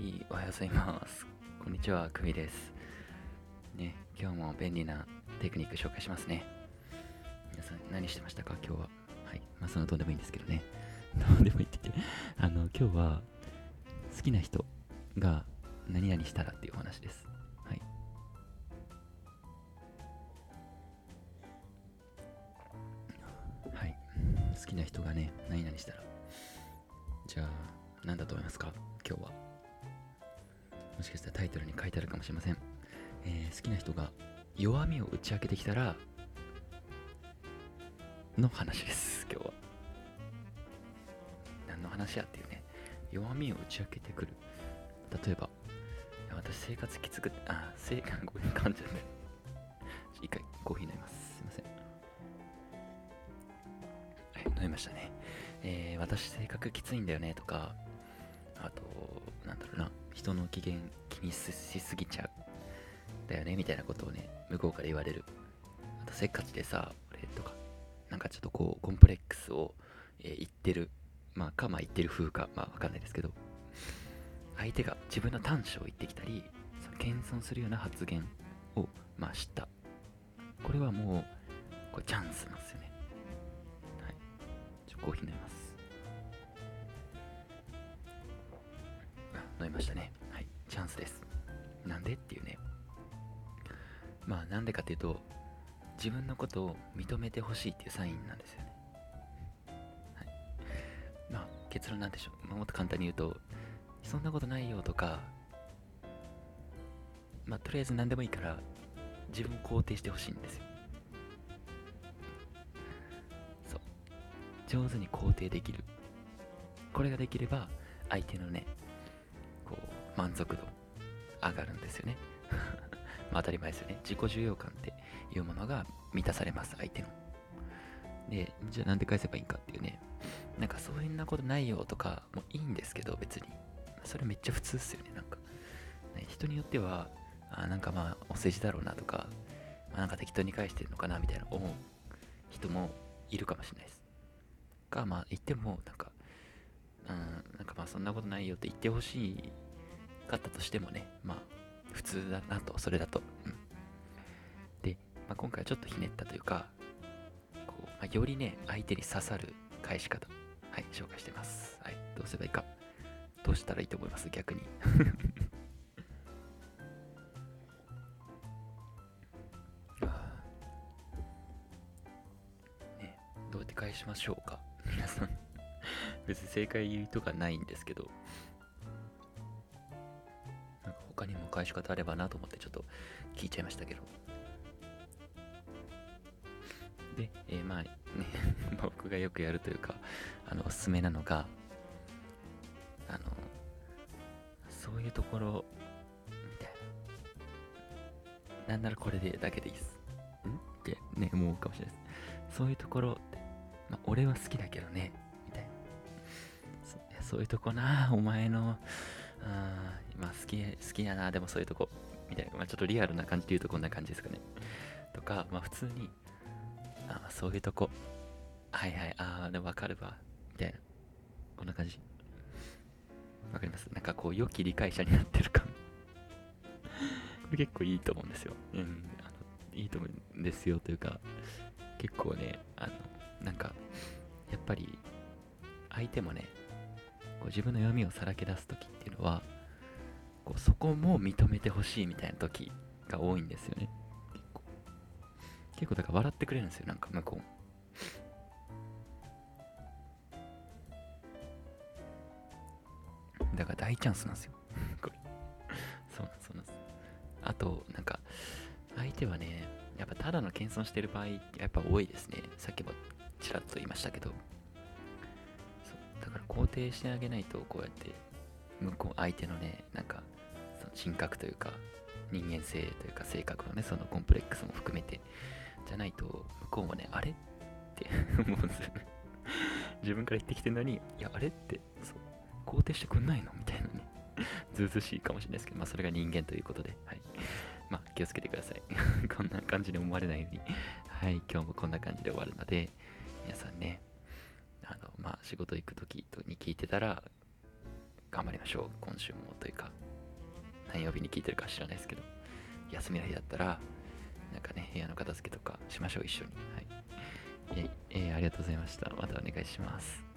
い、おはようございます。こんにちは、くみです。ね、今日も便利なテクニック紹介しますね。皆さん何してましたか、今日は。はい、まあそのどうでもいいんですけどね。どうでもいいって言って、あの、今日は好きな人が何々したらっていうお話です。はい。はい。好きな人がね、何々したら。じゃあ、何だと思いますか？今日は。もしかしたらタイトルに書いてあるかもしれません。えー好きな人が弱みを打ち明けてきたら、の話です、今日は。何の話やっていうね、弱みを打ち明けてくる。例えば、私生活きつく、あ、生活、ごめん、噛んじゃった。一回コーヒー飲みます。すいません。はい、飲みましたね。えー私性格きついんだよねとか、あと、なんだろうな、人の機嫌気にしすぎちゃう。だよねみたいなことをね、向こうから言われる。あと、せっかちでさ、俺とか、なんかちょっとこう、コンプレックスを、えー言ってる。まあ、か、まあ言ってる風か、まあわかんないですけど、相手が自分の短所を言ってきたり、謙遜するような発言を、まあ知った。これはもう、これチャンスなんですよね。はい。ちょっとコーヒー飲みます。ましたね。はい。チャンスです。なんでっていうね。まあなんでかっていうと、自分のことを認めてほしいっていうサインなんですよね。はい。まあ結論なんでしょう。まあ、もっと簡単に言うと、そんなことないよとか、まあとりあえず何でもいいから、自分を肯定してほしいんですよ。そう。上手に肯定できる。これができれば、相手のね、満足度上がるんですよね。まあ当たり前ですよね。自己重要感っていうものが満たされます、相手の。で、じゃあなんで返せばいいかっていうね。なんかそういうなことないよとかもいいんですけど、別に。それめっちゃ普通っすよね、なんか。ね人によっては、あなんかまあお世辞だろうなとか、まあ、なんか適当に返してるのかなみたいな思う人もいるかもしれないです。が、まあ言っても、なんか、うん、なんかまあそんなことないよって言ってほしいかったとしてもね、まあ普通だなと、それだと。うん、で、まあ、今回はちょっとひねったというか、こうまあ、よりね、相手に刺さる返し方、はい、紹介してます。はい、どうすればいいか。どうしたらいいと思います？逆に。ね、どうやって返しましょうか？皆さん。別に正解とかないんですけど、返し方あればなと思ってちょっと聞いちゃいましたけど。で、えーまあね、僕がよくやるというか、あの、おすすめなのが、あの、そういうところ、みたいな。なんならこれでだけでいいです。ん？ってね、思うかもしれないです。そういうところって、まあ、俺は好きだけどね、みたいな。そそういうとこな、お前の、あまあ好き、好きやな、でもそういうとこ、みたいな。まあちょっとリアルな感じで言うとこんな感じですかね。とか、まあ普通に、あそういうとこ、はいはい、ああ、でもわかるわ、みたいな。こんな感じ。わかります？なんかこう、良き理解者になってる感。これ結構いいと思うんですよ。うん。あのいいと思うんですよというか、結構ね、あの、なんか、やっぱり、相手もね、こう自分の読みをさらけ出すときっていうのは、こうそこも認めてほしいみたいな時が多いんですよね。結構。結構だから笑ってくれるんですよ、なんか向こう。だから大チャンスなんですよ。これ。そうなんです、そうなんです。あと、なんか、相手はね、やっぱただの謙遜してる場合ってやっぱ多いですね。さっきもちらっと言いましたけど。だから肯定してあげないと、こうやって、向こう、相手のね、なんか、その人格というか、人間性というか性格のね、そのコンプレックスも含めて、じゃないと、向こうもね、あれって 思うんですよね。自分から言ってきてるのに、いや、あれって、そう、肯定してくんないの？みたいなね。ずうずしいかもしれないですけど、まあ、それが人間ということで、はい。まあ、気をつけてください。こんな感じで思われないように、はい、今日もこんな感じで終わるので、皆さんね、まあ、仕事行く時に聞いてたら、頑張りましょう。今週もというか何曜日に聞いてるか知らないですけど。休みの日だったらなんかね部屋の片付けとかしましょう一緒に。はい。ええー、ありがとうございました。またお願いします。